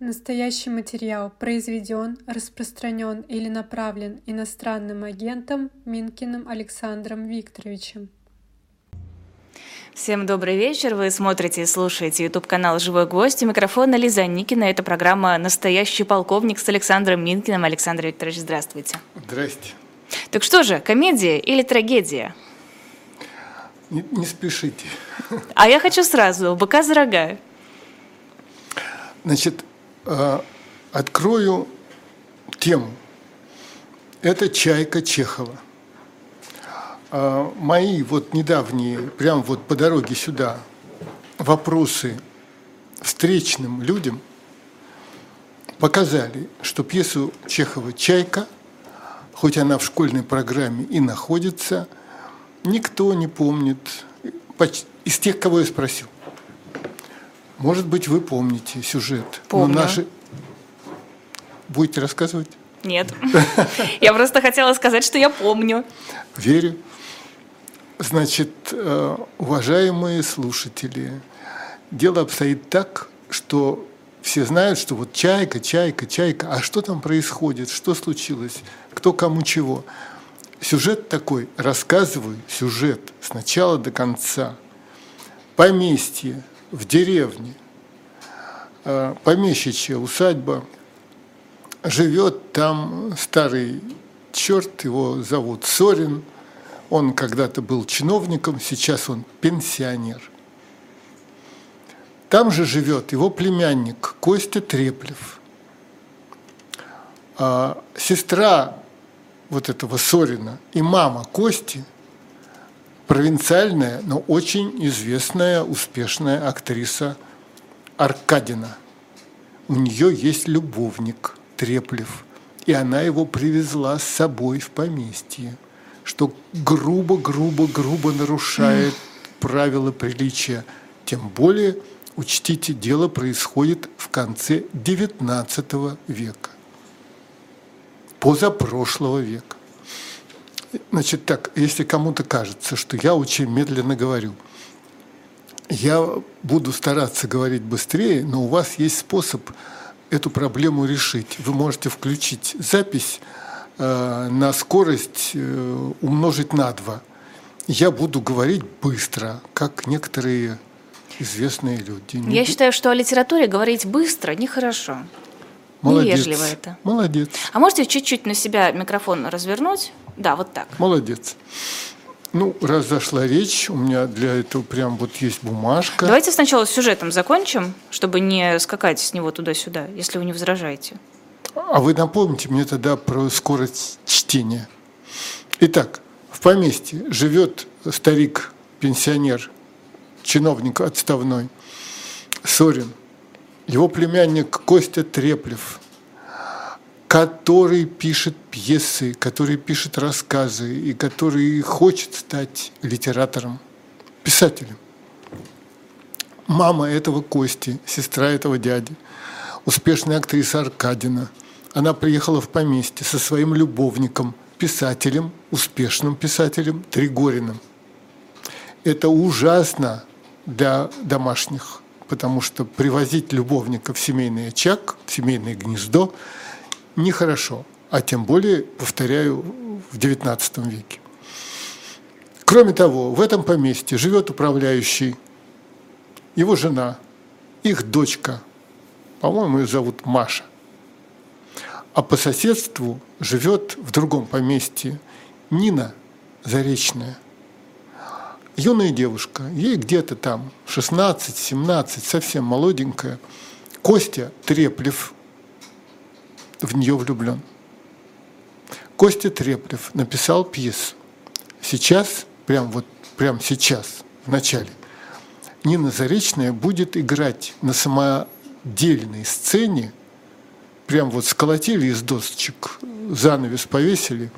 Настоящий материал произведен, распространен или направлен иностранным агентом Минкиным Александром Викторовичем. Всем добрый вечер. Вы смотрите и слушаете YouTube канал «Живой гвоздь». У микрофона Лиза Никина. Это программа «Настоящий полковник» с Александром Минкиным. Александр Викторович, здравствуйте. Здрасте. Так что же, комедия или трагедия? Не, не спешите. А я хочу сразу, быка за рога. Значит, открою тему. Это «Чайка» Чехова. Э, мои вот недавние, прям вот по дороге сюда, вопросы встречным людям показали, что пьесу Чехова «Чайка», хоть она в школьной программе и находится, никто не помнит из тех, кого я спросил. Может быть, вы помните сюжет. Помню. Но наши... Будете рассказывать? Нет. Я просто хотела сказать, что я помню. Верю. Значит, э, уважаемые слушатели, дело обстоит так, что все знают, что вот чайка, чайка, чайка, а что там происходит, что случилось, кто кому чего. Сюжет такой, рассказываю сюжет с начала до конца. Поместье, в деревне, э, помещичья усадьба, живет там старый черт, его зовут Сорин, он когда-то был чиновником, сейчас он пенсионер. Там же живет его племянник Костя Треплев. А сестра вот этого Сорина и мама Кости – провинциальная, но очень известная, успешная актриса Аркадина. У нее есть любовник Треплев, и она его привезла с собой в поместье, что грубо-грубо-грубо нарушает правила приличия. Тем более, учтите, дело происходит в конце XIX века, позапрошлого века. Значит так, если кому-то кажется, что я очень медленно говорю, я буду стараться говорить быстрее, но у вас есть способ эту проблему решить. Вы можете включить запись э, на скорость э, умножить на 2. Я буду говорить быстро, как некоторые известные люди. Я считаю, что о литературе говорить быстро нехорошо. Молодец. Невежливо это. Молодец. А можете чуть-чуть на себя микрофон развернуть? Да, вот так. Молодец. Ну, раз зашла речь, у меня для этого прям вот есть бумажка. Давайте сначала с сюжетом закончим, чтобы не скакать с него туда-сюда, если вы не возражаете. А вы напомните мне тогда про скорость чтения. Итак, в поместье живет старик, пенсионер, чиновник отставной, Сорин. Его племянник Костя Треплев – который пишет пьесы, который пишет рассказы и который хочет стать литератором, писателем. Мама этого Кости, сестра этого дяди, успешная актриса Аркадина. Она приехала в поместье со своим любовником, писателем, успешным писателем Тригориным. Это ужасно для домашних, потому что привозить любовника в семейный очаг, в семейное гнездо – нехорошо, а тем более, повторяю, в XIX веке. Кроме того, в этом поместье живет управляющий, его жена, их дочка, по-моему, ее зовут Маша. А по соседству живет в другом поместье Нина Заречная. Юная девушка, ей где-то там 16-17, совсем молоденькая. Костя Треплев, в нее влюблен. Костя Треплев написал пьесу. Сейчас, прям вот прям сейчас, в начале, Нина Заречная будет играть на самодельной сцене, прям вот сколотили из досочек, занавес повесили,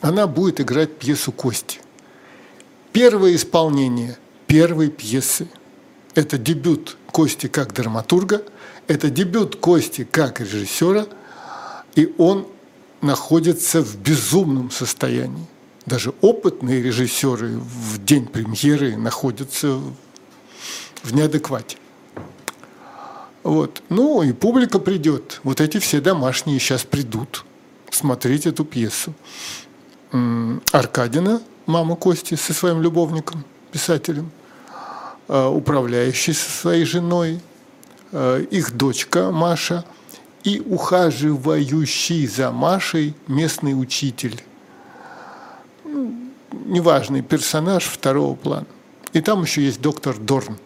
она будет играть пьесу Кости. Первое исполнение первой пьесы – это дебют Кости как драматурга – это дебют Кости как режиссера, и он находится в безумном состоянии. Даже опытные режиссеры в день премьеры находятся в неадеквате. Вот. Ну и публика придет. Вот эти все домашние сейчас придут смотреть эту пьесу. Аркадина, мама Кости, со своим любовником, писателем, а, управляющий со своей женой, их дочка Маша и ухаживающий за Машей местный учитель. Ну, неважный персонаж второго плана. И там еще есть доктор Дорн.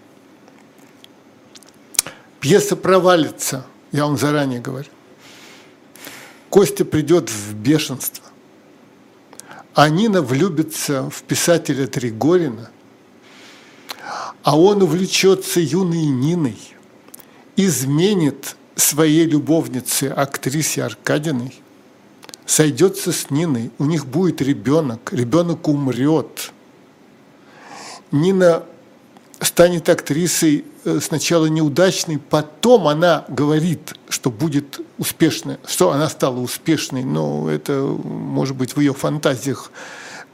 Пьеса провалится, я вам заранее говорю. Костя придет в бешенство. А Нина влюбится в писателя Тригорина, а он увлечется юной Ниной, изменит своей любовнице, актрисе Аркадиной, сойдется с Ниной, у них будет ребенок, ребенок умрет. Нина станет актрисой э, сначала неудачной, потом она говорит, что будет успешной, что она стала успешной, но это может быть в ее фантазиях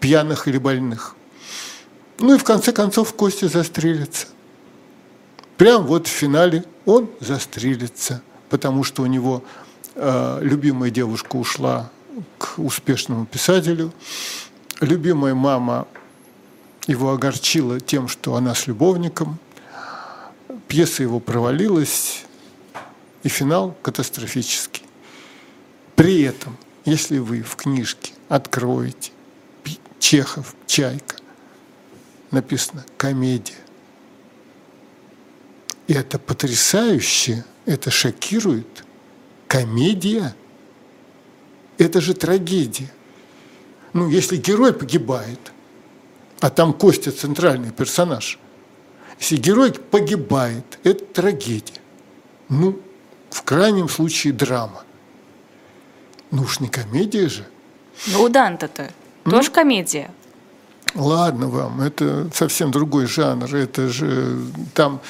пьяных или больных. Ну и в конце концов Костя застрелится. Прям вот в финале он застрелится, потому что у него э, любимая девушка ушла к успешному писателю, любимая мама его огорчила тем, что она с любовником. Пьеса его провалилась, и финал катастрофический. При этом, если вы в книжке откроете Чехов, Чайка, написано комедия. И это потрясающе, это шокирует. Комедия – это же трагедия. Ну, если герой погибает – а там Костя центральный персонаж. Если герой погибает, это трагедия. Ну, в крайнем случае драма. Ну уж не комедия же. Ну, у Данта-то тоже комедия. Ладно вам, это совсем другой жанр. Это же там,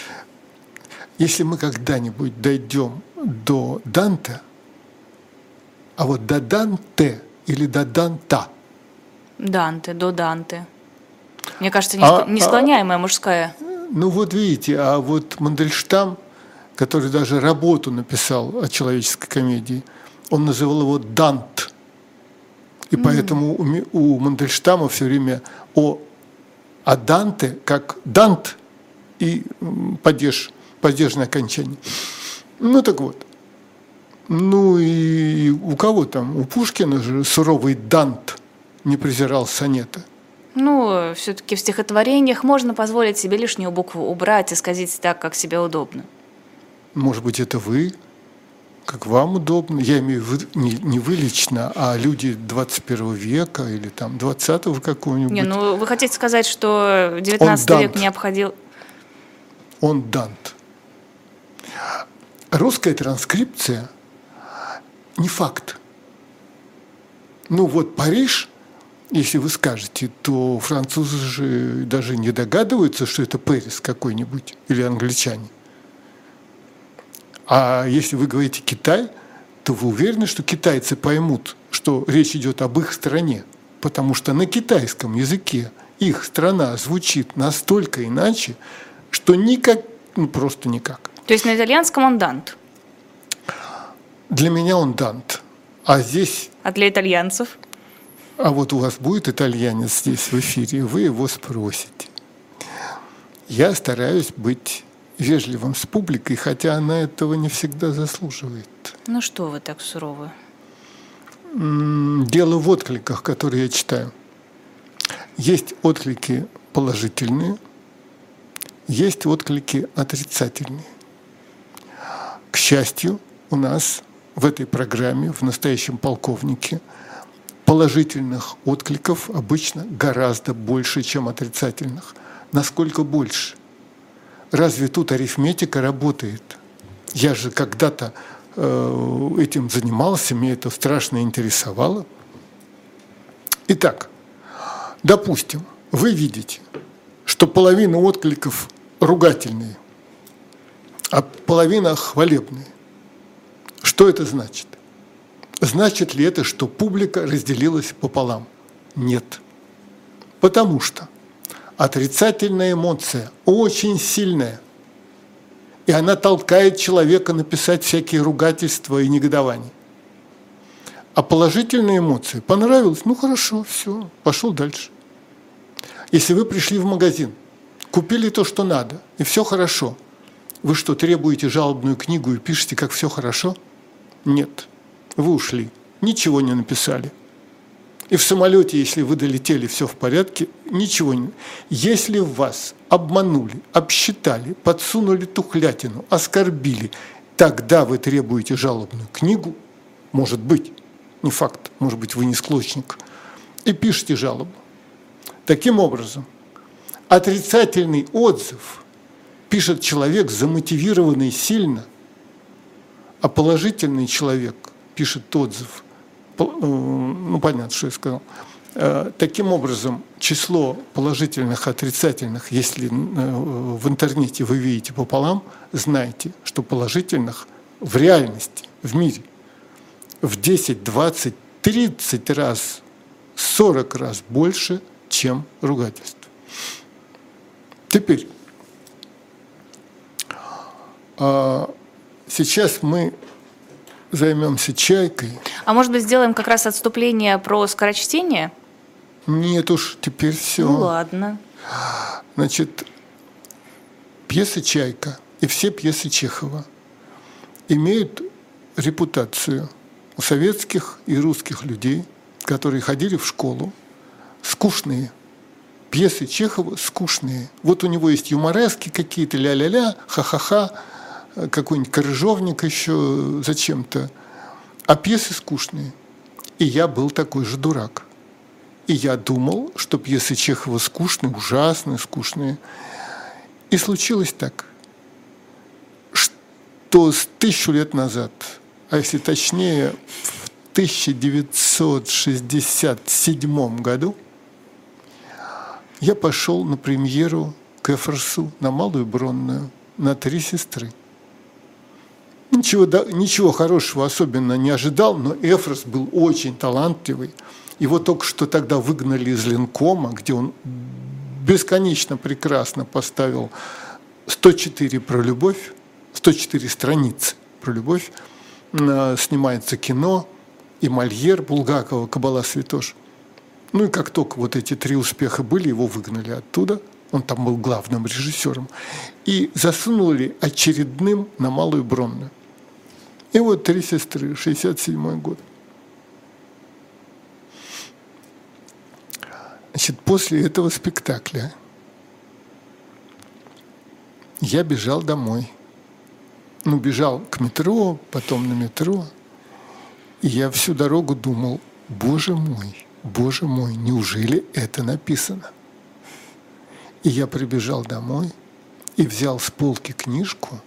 если мы когда-нибудь дойдем до Данта, а вот до Данте или до Данта. Данте, до Данте. Мне кажется, а, несклоняемая а, мужская. Ну вот видите, а вот Мандельштам, который даже работу написал о человеческой комедии, он называл его Дант. И mm. поэтому у, у Мандельштама все время о, о Данте как Дант и падеж, падежное окончание. Ну так вот. Ну и у кого там? У Пушкина же суровый Дант не презирал сонета – ну, все-таки в стихотворениях можно позволить себе лишнюю букву убрать и сказать так, как себе удобно. Может быть, это вы, как вам удобно. Я имею в виду не, не вы лично, а люди 21 века или там 20-го какого-нибудь. Не, ну вы хотите сказать, что 19 Он век не обходил... Он Дант. Русская транскрипция не факт. Ну вот Париж – если вы скажете, то французы же даже не догадываются, что это Пэрис какой-нибудь или англичане. А если вы говорите Китай, то вы уверены, что китайцы поймут, что речь идет об их стране, потому что на китайском языке их страна звучит настолько иначе, что никак, ну просто никак. То есть на итальянском он дант? Для меня он дант. А здесь... А для итальянцев? А вот у вас будет итальянец здесь в эфире, вы его спросите. Я стараюсь быть вежливым с публикой, хотя она этого не всегда заслуживает. Ну что вы так суровы? Дело в откликах, которые я читаю. Есть отклики положительные, есть отклики отрицательные. К счастью, у нас в этой программе, в настоящем полковнике – положительных откликов обычно гораздо больше, чем отрицательных. Насколько больше? Разве тут арифметика работает? Я же когда-то э, этим занимался, меня это страшно интересовало. Итак, допустим, вы видите, что половина откликов ругательные, а половина хвалебные. Что это значит? Значит ли это, что публика разделилась пополам? Нет. Потому что отрицательная эмоция очень сильная. И она толкает человека написать всякие ругательства и негодования. А положительные эмоции понравилось, ну хорошо, все, пошел дальше. Если вы пришли в магазин, купили то, что надо, и все хорошо, вы что, требуете жалобную книгу и пишете, как все хорошо? Нет. Вы ушли, ничего не написали. И в самолете, если вы долетели, все в порядке, ничего не... Если вас обманули, обсчитали, подсунули тухлятину, оскорбили, тогда вы требуете жалобную книгу, может быть, не факт, может быть, вы не склочник, и пишите жалобу. Таким образом, отрицательный отзыв пишет человек, замотивированный сильно, а положительный человек пишет отзыв – Э, ну понятно, что я сказал. Э, таким образом, число положительных, отрицательных, если э, в интернете вы видите пополам, знайте, что положительных в реальности, в мире, в 10, 20, 30 раз, 40 раз больше, чем ругательств. Теперь, а, сейчас мы займемся чайкой. А может быть, сделаем как раз отступление про скорочтение? Нет уж, теперь все. Ну ладно. Значит, пьеса «Чайка» и все пьесы Чехова имеют репутацию у советских и русских людей, которые ходили в школу, скучные. Пьесы Чехова скучные. Вот у него есть юморески какие-то, ля-ля-ля, ха-ха-ха, какой-нибудь крыжовник еще зачем-то. А пьесы скучные. И я был такой же дурак. И я думал, что пьесы Чехова скучные, ужасные, скучные. И случилось так, что с тысячу лет назад, а если точнее, в 1967 году, я пошел на премьеру к Эфросу на Малую Бронную на «Три сестры». Ничего, ничего хорошего особенно не ожидал, но Эфрос был очень талантливый. Его только что тогда выгнали из Ленкома, где он бесконечно прекрасно поставил 104 про любовь, 104 страницы про любовь. Снимается кино, и Мольер, Булгакова, Кабала Святош. Ну и как только вот эти три успеха были, его выгнали оттуда. Он там был главным режиссером. И засунули очередным на Малую Бронную. И вот три сестры, 67 год. Значит, после этого спектакля я бежал домой. Ну, бежал к метро, потом на метро. И я всю дорогу думал, боже мой, боже мой, неужели это написано? И я прибежал домой и взял с полки книжку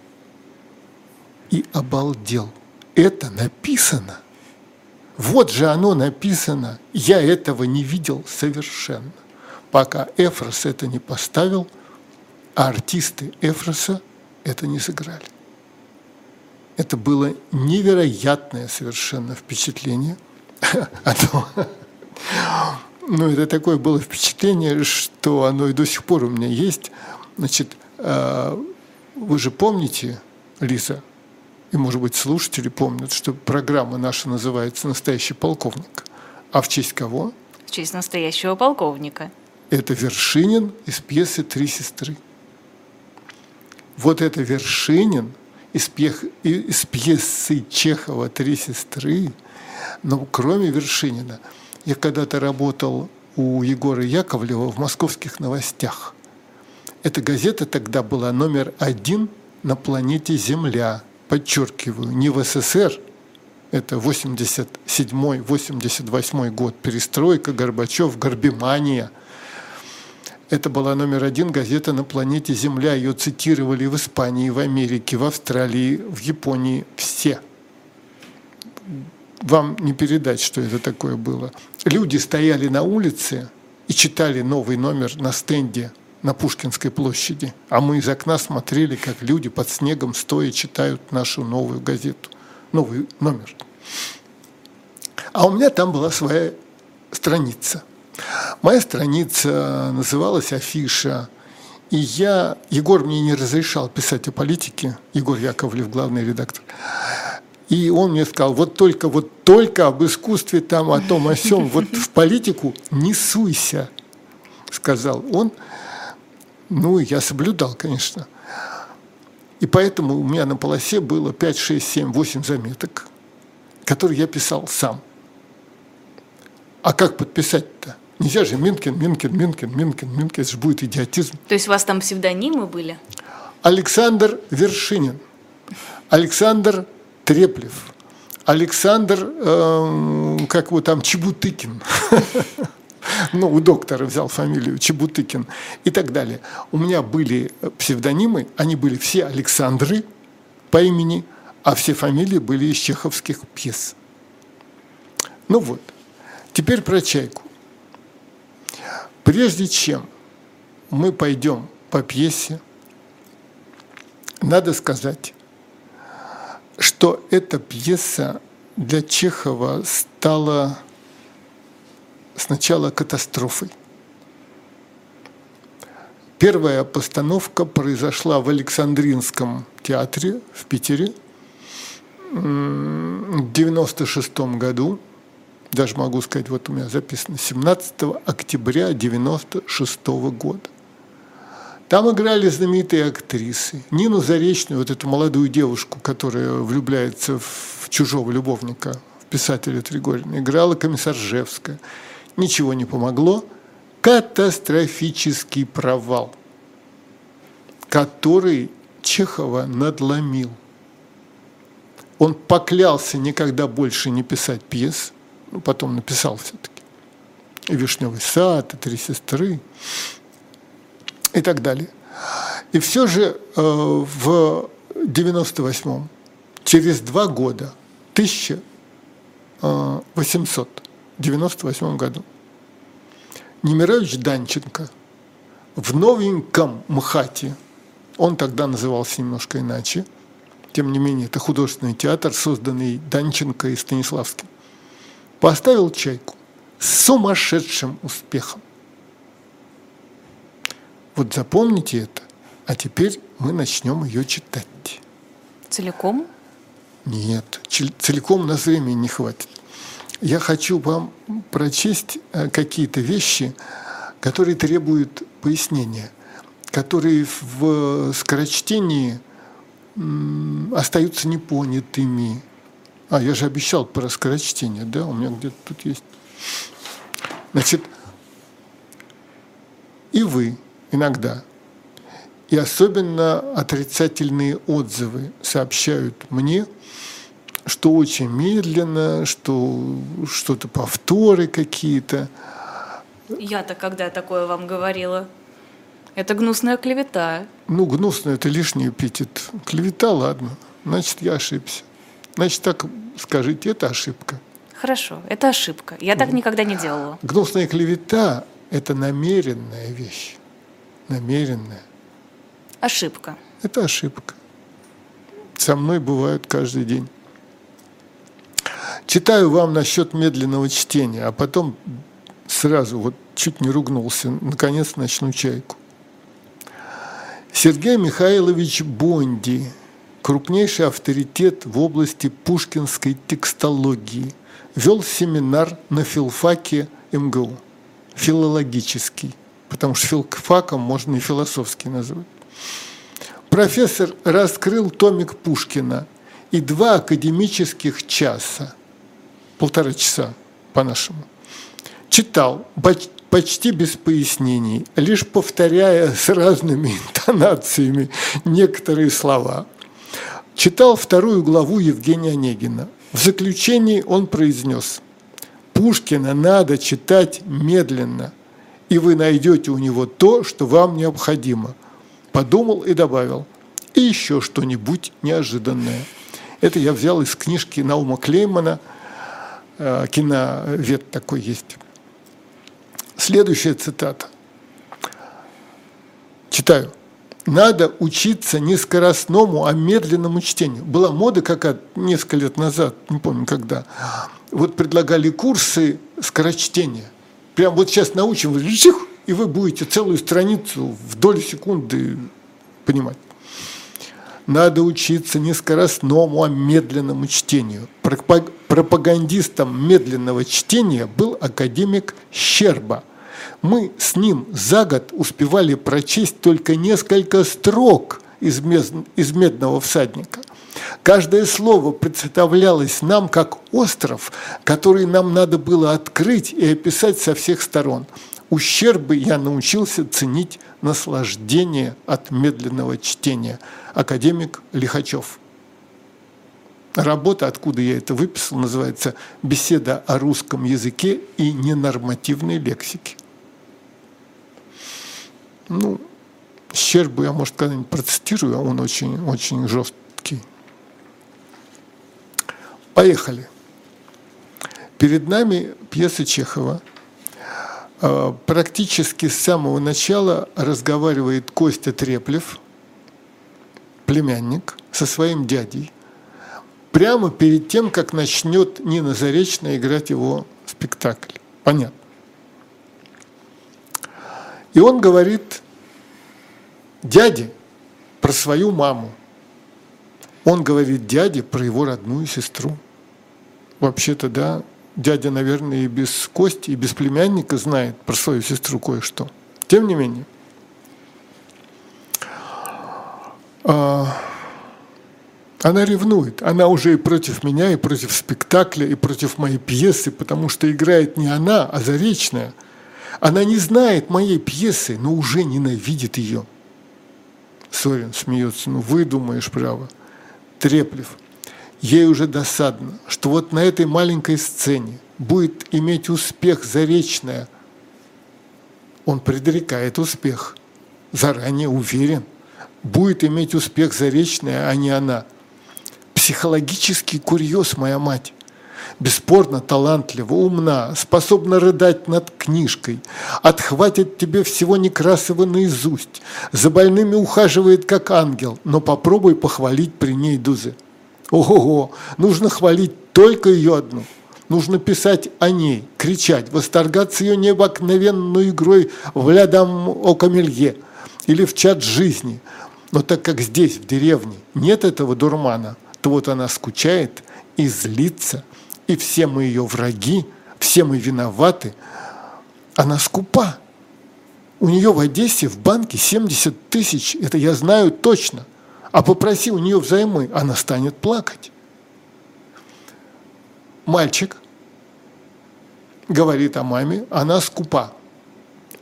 и обалдел – это написано. Вот же оно написано. Я этого не видел совершенно. Пока Эфрос это не поставил, а артисты Эфроса это не сыграли. Это было невероятное совершенно впечатление. Ну, это такое было впечатление, что оно и до сих пор у меня есть. Значит, а, вы же помните, Лиза, и, может быть, слушатели помнят, что программа наша называется «Настоящий полковник». А в честь кого? В честь настоящего полковника. Это Вершинин из пьесы «Три сестры». Вот это Вершинин из, пьех, из пьесы Чехова «Три сестры». Но кроме Вершинина, я когда-то работал у Егора Яковлева в «Московских новостях». Эта газета тогда была номер один на планете Земля – подчеркиваю, не в СССР, это 87-88 год, перестройка, Горбачев, Горбимания. Это была номер один газета на планете Земля. Ее цитировали в Испании, в Америке, в Австралии, в Японии. Все. Вам не передать, что это такое было. Люди стояли на улице и читали новый номер на стенде на Пушкинской площади, а мы из окна смотрели, как люди под снегом стоя читают нашу новую газету, новый номер. А у меня там была своя страница. Моя страница называлась «Афиша», И я, Егор мне не разрешал писать о политике, Егор Яковлев, главный редактор. И он мне сказал, вот только, вот только об искусстве там, о том, о сем, вот в политику не суйся, сказал он. Ну, я соблюдал, конечно. И поэтому у меня на полосе было 5, 6, 7, 8 заметок, которые я писал сам. А как подписать-то? Нельзя же Минкин, Минкин, Минкин, Минкин, Минкин, это же будет идиотизм. То есть у вас там псевдонимы были? Александр Вершинин, Александр Треплев, Александр, э, как его там, Чебутыкин. ну, у доктора взял фамилию Чебутыкин и так далее. У меня были псевдонимы, они были все Александры по имени, а все фамилии были из чеховских пьес. Ну вот, теперь про «Чайку». Прежде чем мы пойдем по пьесе, надо сказать, что эта пьеса для Чехова стала сначала катастрофой. Первая постановка произошла в Александринском театре в Питере в 96 году, даже могу сказать, вот у меня записано, 17 октября 96 года. Там играли знаменитые актрисы. Нину Заречную, вот эту молодую девушку, которая влюбляется в чужого любовника, в писателя Тригорина, играла комиссар Жевская ничего не помогло, катастрофический провал, который Чехова надломил. Он поклялся никогда больше не писать пьес, ну, потом написал все-таки. И «Вишневый сад», и «Три сестры», и так далее. И все же э, в 98-м, через два года, 1800 1998 году. Немирович Данченко в новеньком МХАТе, он тогда назывался немножко иначе, тем не менее, это художественный театр, созданный Данченко и Станиславским, поставил «Чайку» с сумасшедшим успехом. Вот запомните это, а теперь мы начнем ее читать. Целиком? Нет, целиком на времени не хватит я хочу вам прочесть э, какие-то вещи, которые требуют пояснения, которые в скорочтении остаются непонятыми. А, я же обещал про скорочтение, да, у меня где-то тут есть. Значит, и вы иногда, и особенно отрицательные отзывы сообщают мне – что очень медленно, что что-то повторы какие-то. Я-то когда такое вам говорила? Это гнусная клевета. Ну, гнусная – это лишний эпитет. Клевета, ладно. Значит, я ошибся. Значит, так скажите, это ошибка. Хорошо, это ошибка. Я так никогда не делала. Гнусная клевета – это намеренная вещь. Намеренная. Ошибка. Это ошибка. Со мной бывают каждый день. Читаю вам насчет медленного чтения, а потом сразу вот чуть не ругнулся, наконец начну чайку. Сергей Михайлович Бонди, крупнейший авторитет в области пушкинской текстологии, вел семинар на филфаке МГУ, филологический, потому что филфаком можно и философский назвать. Профессор раскрыл томик Пушкина и два академических часа – полтора часа по-нашему. Читал почти без пояснений, лишь повторяя с разными интонациями некоторые слова. Читал вторую главу Евгения Онегина. В заключении он произнес «Пушкина надо читать медленно, и вы найдете у него то, что вам необходимо». Подумал и добавил «И еще что-нибудь неожиданное». Это я взял из книжки Наума Клеймана – киновед такой есть. Следующая цитата. Читаю. Надо учиться не скоростному, а медленному чтению. Была мода какая-то несколько лет назад, не помню когда. Вот предлагали курсы скорочтения. Прям вот сейчас научим, и и вы будете целую страницу в долю секунды понимать. Надо учиться не скоростному, а медленному чтению. Пропагандистом медленного чтения был академик Щерба. Мы с ним за год успевали прочесть только несколько строк из «Медного всадника». Каждое слово представлялось нам как остров, который нам надо было открыть и описать со всех сторон. Ущербы я научился ценить наслаждение от медленного чтения. Академик Лихачев. Работа, откуда я это выписал, называется «Беседа о русском языке и ненормативной лексике». Ну, Щербу я, может, когда-нибудь процитирую, а он очень, очень жесткий. Поехали. Перед нами пьеса Чехова. А, практически с самого начала разговаривает Костя Треплев, племянник, со своим дядей. Прямо перед тем, как начнет Нина Заречная играть его спектакль. Понятно. И он говорит дяде про свою маму. Он говорит дяде про его родную сестру. Вообще-то, да, дядя, наверное, и без Кости, и без племянника знает про свою сестру кое-что. Тем не менее, а, она ревнует. Она уже и против меня, и против спектакля, и против моей пьесы, потому что играет не она, а Заречная. Она не знает моей пьесы, но уже ненавидит ее. Сорин смеется. Ну, вы думаешь, право. Треплев. Ей уже досадно, что вот на этой маленькой сцене будет иметь успех Заречная. Он предрекает успех. Заранее уверен. Будет иметь успех Заречная, а не она. Психологический курьез, моя мать бесспорно талантлива, умна, способна рыдать над книжкой, отхватит тебе всего Некрасова наизусть, за больными ухаживает как ангел, но попробуй похвалить при ней Дузы. Ого-го, нужно хвалить только ее одну. Нужно писать о ней, кричать, восторгаться ее необыкновенной игрой в лядом о камелье или в чат жизни. Но так как здесь, в деревне, нет этого дурмана, то вот она скучает и злится – и все мы ее враги, все мы виноваты. Она скупа. У нее в Одессе в банке 70 тысяч, это я знаю точно. А попроси у нее взаймы, она станет плакать. Мальчик говорит о маме, она скупа.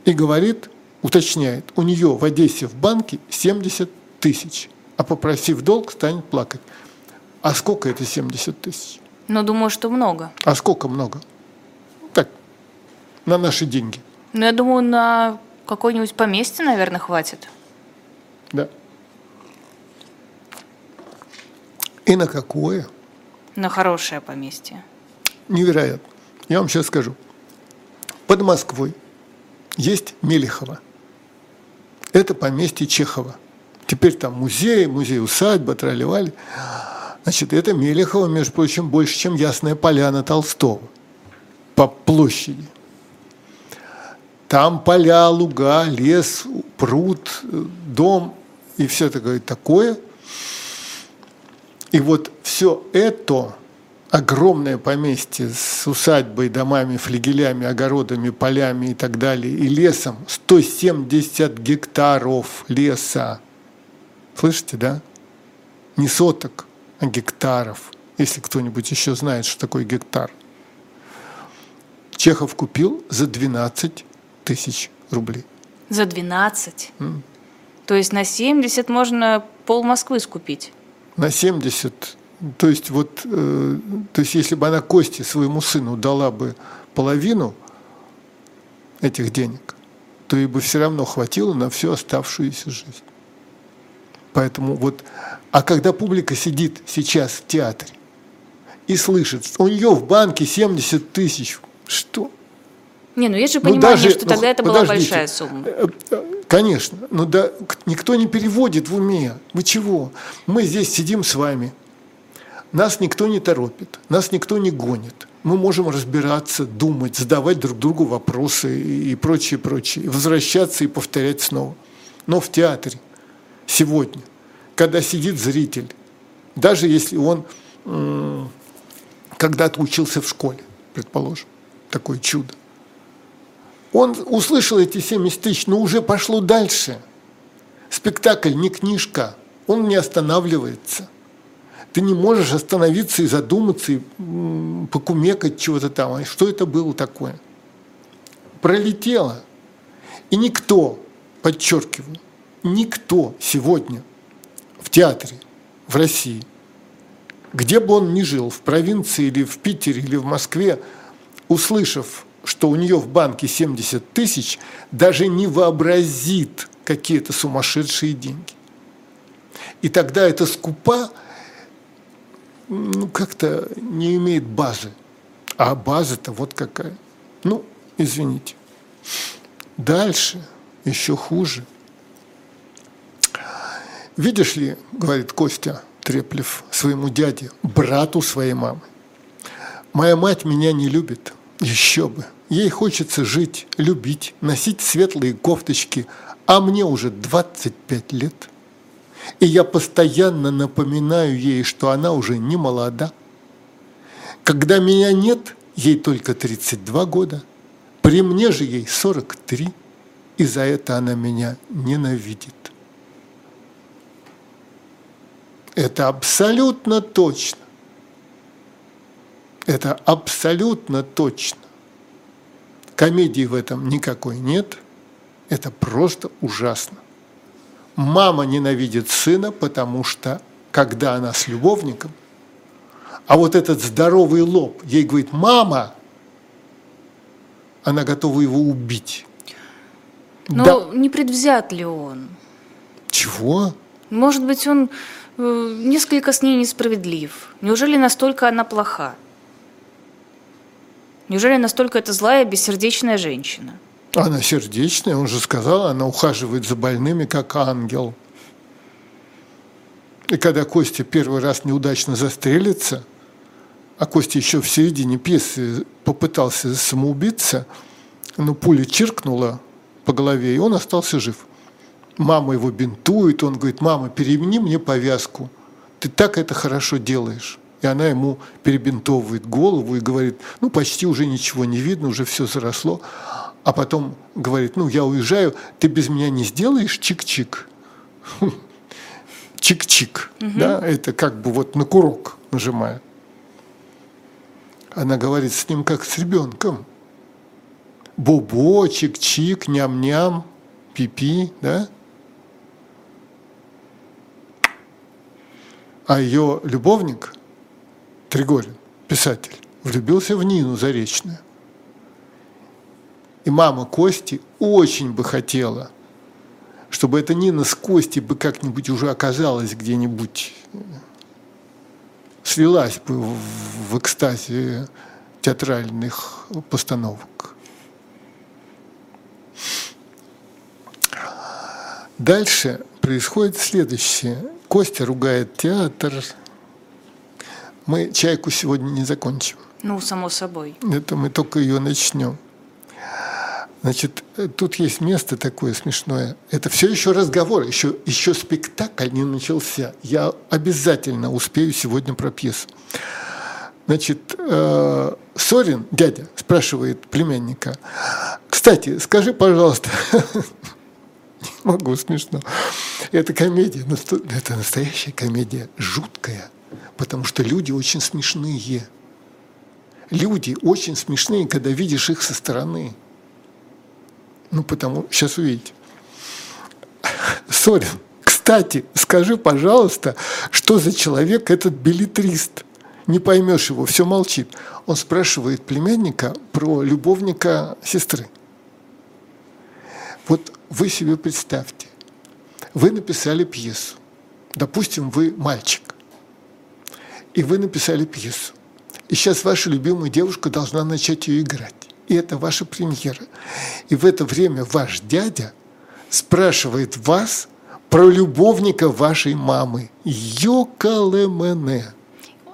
И говорит, уточняет, у нее в Одессе в банке 70 тысяч, а попросив долг, станет плакать. А сколько это 70 тысяч? Но думаю, что много. А сколько много? Так, на наши деньги. Ну, я думаю, на какое-нибудь поместье, наверное, хватит. Да. И на какое? На хорошее поместье. Невероятно. Я вам сейчас скажу. Под Москвой есть Мелехово. Это поместье Чехова. Теперь там музей, музей-усадьба, тролливали. Значит, это Мелехово, между прочим, больше, чем Ясная Поляна Толстого по площади. Там поля, луга, лес, пруд, дом и все такое такое. И вот все это огромное поместье с усадьбой, домами, флигелями, огородами, полями и так далее, и лесом, 170 гектаров леса. Слышите, да? Не соток, гектаров, если кто-нибудь еще знает, что такое гектар. Чехов купил за 12 тысяч рублей. За 12? Mm. То есть на 70 можно пол Москвы скупить? На 70. То есть вот, э, то есть если бы она Косте своему сыну дала бы половину этих денег, то ей бы все равно хватило на всю оставшуюся жизнь. Поэтому вот, а когда публика сидит сейчас в театре и слышит, у нее в банке 70 тысяч, что? Не, ну есть же ну, понимание, даже, что тогда ну, это была большая сумма. Э, э, конечно, но да, никто не переводит в уме. Вы чего? Мы здесь сидим с вами, нас никто не торопит, нас никто не гонит. мы можем разбираться, думать, задавать друг другу вопросы и прочее, прочее, возвращаться и повторять снова. Но в театре сегодня, когда сидит зритель, даже если он когда-то учился в школе, предположим, такое чудо, он услышал эти 70 тысяч, но уже пошло дальше. Спектакль не книжка, он не останавливается. Ты не можешь остановиться и задуматься, и покумекать чего-то там. А что это было такое? Пролетело. И никто, подчеркиваю, никто сегодня в театре в России, где бы он ни жил, в провинции или в Питере или в Москве, услышав что у нее в банке 70 тысяч, даже не вообразит какие-то сумасшедшие деньги. И тогда эта скупа ну, как-то не имеет базы. А база-то вот какая. Ну, извините. Дальше еще хуже. Видишь ли, говорит Костя Треплев своему дяде, брату своей мамы, моя мать меня не любит – еще бы. Ей хочется жить, любить, носить светлые кофточки, а мне уже 25 лет. И я постоянно напоминаю ей, что она уже не молода. Когда меня нет, ей только 32 года. При мне же ей 43, и за это она меня ненавидит. Это абсолютно точно. Это абсолютно точно. Комедии в этом никакой нет. Это просто ужасно. Мама ненавидит сына, потому что когда она с любовником, а вот этот здоровый лоб ей говорит «мама», она готова его убить. Но да. не предвзят ли он? Чего? Может быть, он несколько с ней несправедлив. Неужели настолько она плоха? Неужели настолько это злая, бессердечная женщина? Она сердечная, он же сказал, она ухаживает за больными, как ангел. И когда Костя первый раз неудачно застрелится, а Костя еще в середине пьесы попытался самоубиться, но пуля чиркнула по голове, и он остался жив. Мама его бинтует, он говорит, мама, перемени мне повязку, ты так это хорошо делаешь. И она ему перебинтовывает голову и говорит, ну, почти уже ничего не видно, уже все заросло. А потом говорит, ну, я уезжаю, ты без меня не сделаешь чик-чик? Чик-чик, да, это как бы вот на курок нажимает. Она говорит с ним как с ребенком. Бобо, чик-чик, ням-ням, пипи, да? А ее любовник – Тригорин, писатель, влюбился в Нину Заречную. И мама Кости очень бы хотела, чтобы эта Нина с Костей бы как-нибудь уже оказалась где-нибудь, слилась бы в экстазе театральных постановок. Дальше происходит следующее. Костя ругает театр, мы чайку сегодня не закончим. Ну, само собой. Это мы только ее начнем. Значит, тут есть место такое смешное. Это все еще разговор, еще, еще спектакль не начался. Я обязательно успею сегодня про пьесу. Значит, э, Сорин, дядя, спрашивает племянника, кстати, скажи, пожалуйста, могу, смешно, это комедия, это настоящая комедия, жуткая, потому что люди очень смешные. Люди очень смешные, когда видишь их со стороны. Ну, потому, сейчас увидите. Сорин, кстати, скажи, пожалуйста, что за человек этот билетрист? Не поймешь его, все молчит. Он спрашивает племянника про любовника сестры. Вот вы себе представьте, вы написали пьесу. Допустим, вы мальчик и вы написали пьесу. И сейчас ваша любимая девушка должна начать ее играть. И это ваша премьера. И в это время ваш дядя спрашивает вас про любовника вашей мамы. Йокалемене.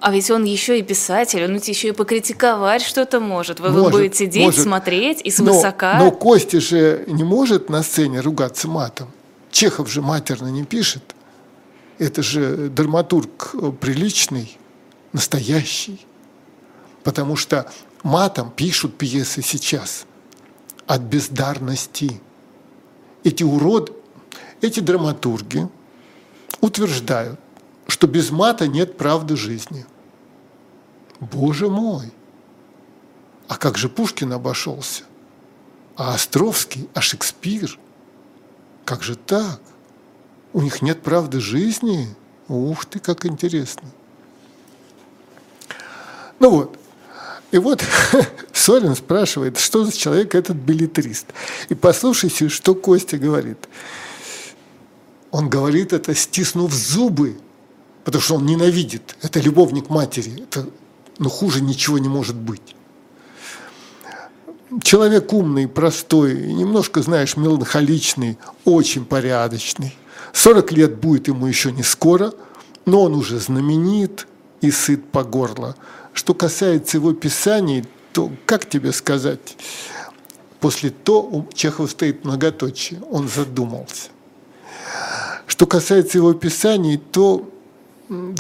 А ведь он еще и писатель, он ведь еще и покритиковать что-то может. Вы, может, вы будете сидеть, может. смотреть и свысока. Но, но Костя же не может на сцене ругаться матом. Чехов же матерно не пишет. Это же драматург приличный, настоящий. Потому что матом пишут пьесы сейчас от бездарности. Эти урод, эти драматурги утверждают, что без мата нет правды жизни. Боже мой! А как же Пушкин обошелся? А Островский, а Шекспир? Как же так? У них нет правды жизни? Ух ты, как интересно. Ну вот, и вот Солин спрашивает, что за человек этот билетрист. И послушайте, что Костя говорит. Он говорит это, стиснув зубы, потому что он ненавидит. Это любовник матери. Это, ну, хуже ничего не может быть. Человек умный, простой, немножко, знаешь, меланхоличный, очень порядочный. 40 лет будет ему еще не скоро, но он уже знаменит и сыт по горло. Что касается его писаний, то, как тебе сказать, после то у Чехова стоит многоточие, он задумался. Что касается его писаний, то,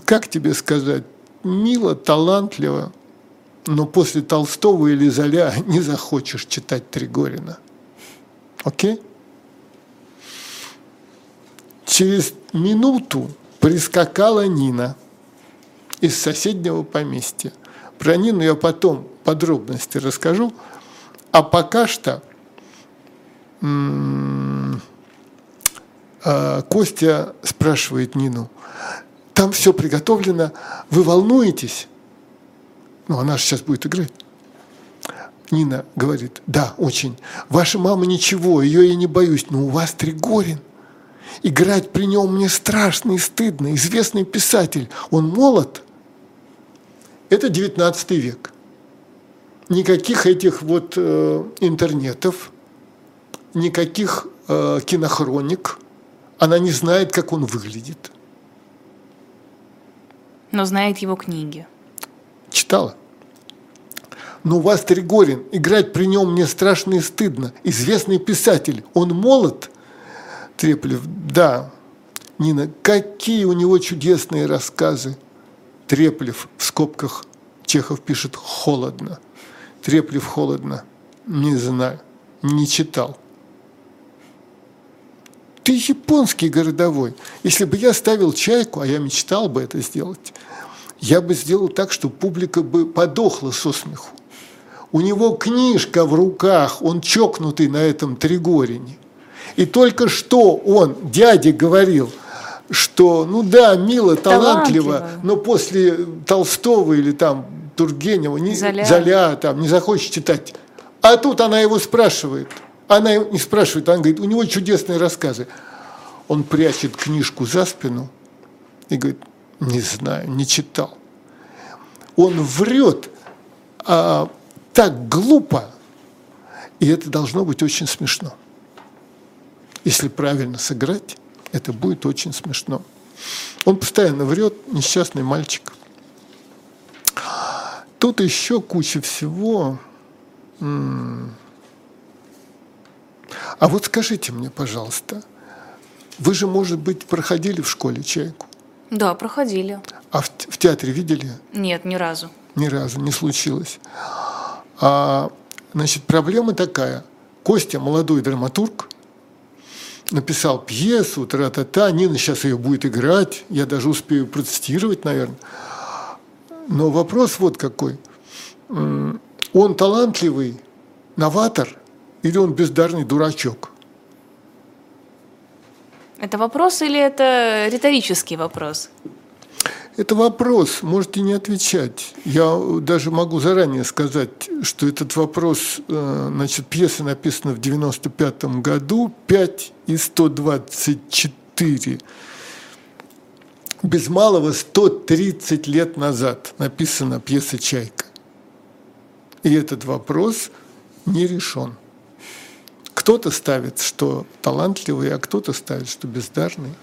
как тебе сказать, мило, талантливо, но после Толстого или Золя не захочешь читать Тригорина. Окей? Через минуту прискакала Нина из соседнего поместья – про Нину я потом подробности расскажу. А пока что а, Костя спрашивает Нину, там все приготовлено, вы волнуетесь? Ну, она же сейчас будет играть. Нина говорит, да, очень. Ваша мама ничего, ее я не боюсь, но у вас Тригорин. Играть при нем мне страшно и стыдно. Известный писатель, он молод, это 19 век. Никаких этих вот э, интернетов, никаких э, кинохроник. Она не знает, как он выглядит. Но знает его книги. Читала. Но у вас Тригорин, играть при нем мне страшно и стыдно. Известный писатель, он молод. Треплев, да. Нина, какие у него чудесные рассказы. Треплев в скобках Чехов пишет холодно. Треплев холодно. Не знаю. Не читал. Ты японский городовой. Если бы я ставил чайку, а я мечтал бы это сделать, я бы сделал так, что публика бы подохла со смеху. У него книжка в руках, он чокнутый на этом Тригорине. И только что он, дяде, говорил – что, ну да, мило, талантливо, талантливо. но после Толстого или там Тургенева, не, Золя. Золя там, не захочешь читать. А тут она его спрашивает. Она не спрашивает, она говорит, у него чудесные рассказы. Он прячет книжку за спину и говорит, не знаю, не читал. Он врет а, так глупо, и это должно быть очень смешно. Если правильно сыграть, это будет очень смешно. Он постоянно врет, несчастный мальчик. Тут еще куча всего. А вот скажите мне, пожалуйста, вы же, может быть, проходили в школе чайку? Да, проходили. А в, в театре видели? Нет, ни разу. Ни разу не случилось. А, значит, проблема такая. Костя молодой драматург, написал пьесу, тра-та-та, Нина сейчас ее будет играть, я даже успею процитировать, наверное. Но вопрос вот какой. Он талантливый новатор или он бездарный дурачок? Это вопрос или это риторический вопрос? Это вопрос, можете не отвечать. Я даже могу заранее сказать, что этот вопрос, э, значит, пьеса написана в 95 году, 5 и 124. Без малого 130 лет назад написана пьеса «Чайка». И этот вопрос не решен. Кто-то ставит, что талантливый, а кто-то ставит, что бездарный.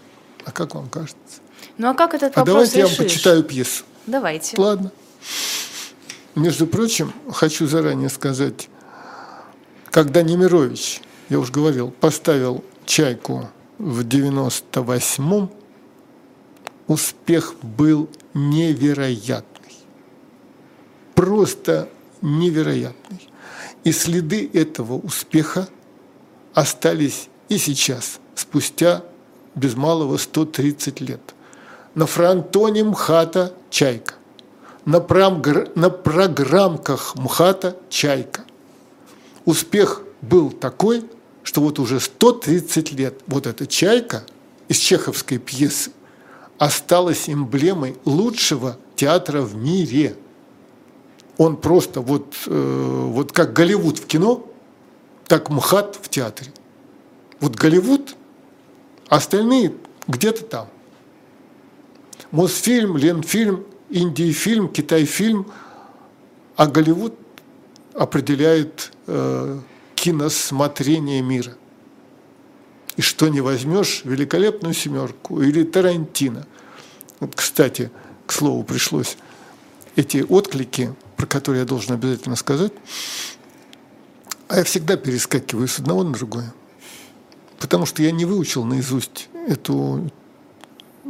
А как вам кажется? Ну а как этот а вопрос давайте решишь? я вам почитаю пьесу. Давайте. Ладно. Между прочим, хочу заранее сказать, когда Немирович, я уже говорил, поставил «Чайку» в 98-м, успех был невероятный. Просто невероятный. И следы этого успеха остались и сейчас, спустя без малого 130 лет. На фронтоне МХАТа «Чайка», на, прогр... на программках МХАТа «Чайка». Успех был такой, что вот уже 130 лет вот эта «Чайка» из чеховской пьесы осталась эмблемой лучшего театра в мире. Он просто вот, э, вот как Голливуд в кино, так МХАТ в театре. Вот Голливуд, а остальные где-то там. Мосфильм, Ленфильм, Индии-фильм, Китай-фильм, а Голливуд определяет э, киносмотрение мира. И что не возьмешь, великолепную семерку или Тарантино. Вот, кстати, к слову пришлось эти отклики, про которые я должен обязательно сказать, а я всегда перескакиваю с одного на другое. Потому что я не выучил наизусть эту,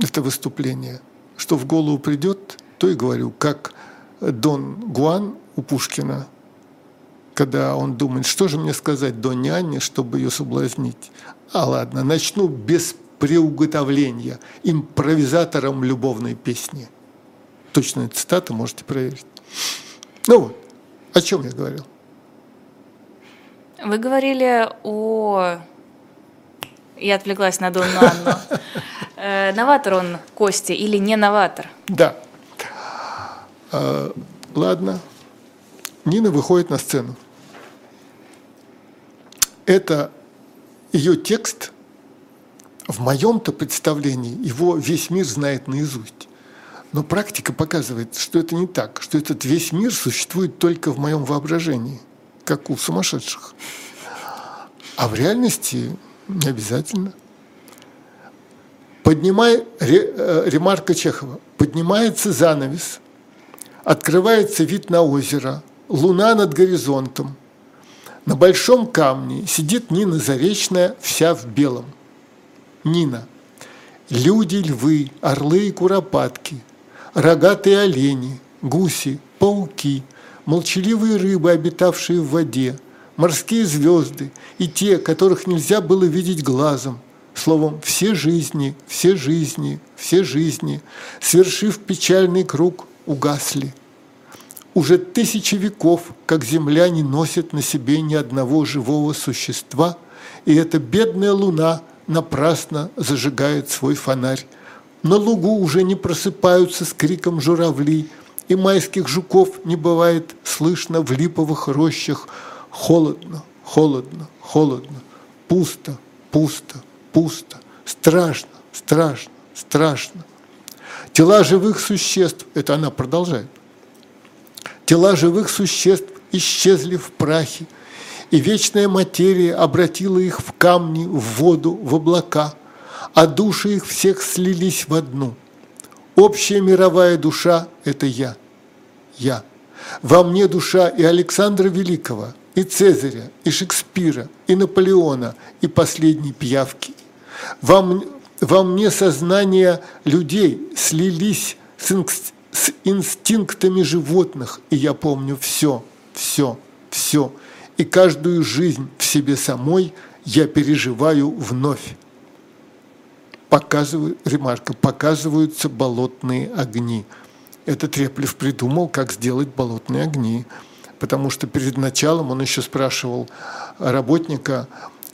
это выступление. Что в голову придет, то и говорю, как Дон Гуан у Пушкина, когда он думает, что же мне сказать Доне Анне, чтобы ее соблазнить. А ладно, начну без приуготовления, импровизатором любовной песни. Точная цитата, можете проверить. Ну вот, о чем я говорил? Вы говорили о... Я отвлеклась на Донну Анну. Э, новатор он, Костя, или не новатор? Да. А, ладно. Нина выходит на сцену. Это ее текст, в моем-то представлении, его весь мир знает наизусть. Но практика показывает, что это не так, что этот весь мир существует только в моем воображении, как у сумасшедших. А в реальности не обязательно. Поднимай, э, ремарка Чехова, поднимается занавес, Открывается вид на озеро, луна над горизонтом. На большом камне сидит Нина Заречная, вся в белом. Нина. Люди, львы, орлы и куропатки, рогатые олени, гуси, пауки, молчаливые рыбы, обитавшие в воде, морские звезды и те, которых нельзя было видеть глазом, Словом, все жизни, все жизни, все жизни, свершив печальный круг, угасли. Уже тысячи веков, как земля не носит на себе ни одного живого существа, и эта бедная луна напрасно зажигает свой фонарь. На лугу уже не просыпаются с криком журавли, и майских жуков не бывает слышно в липовых рощах. Холодно, холодно, холодно, пусто, пусто, пусто, страшно, страшно, страшно. Тела живых существ, это она продолжает, тела живых существ исчезли в прахе, и вечная материя обратила их в камни, в воду, в облака, а души их всех слились в одну. Общая мировая душа – это я, я. Во мне душа и Александра Великого, и Цезаря, и Шекспира, и Наполеона, и последней пиявки. Во, во мне сознание людей слились с, инст, с инстинктами животных, и я помню все, все, все. И каждую жизнь в себе самой я переживаю вновь. Показываю, ремарка, показываются болотные огни. Это Треплев придумал, как сделать болотные огни. Потому что перед началом он еще спрашивал работника,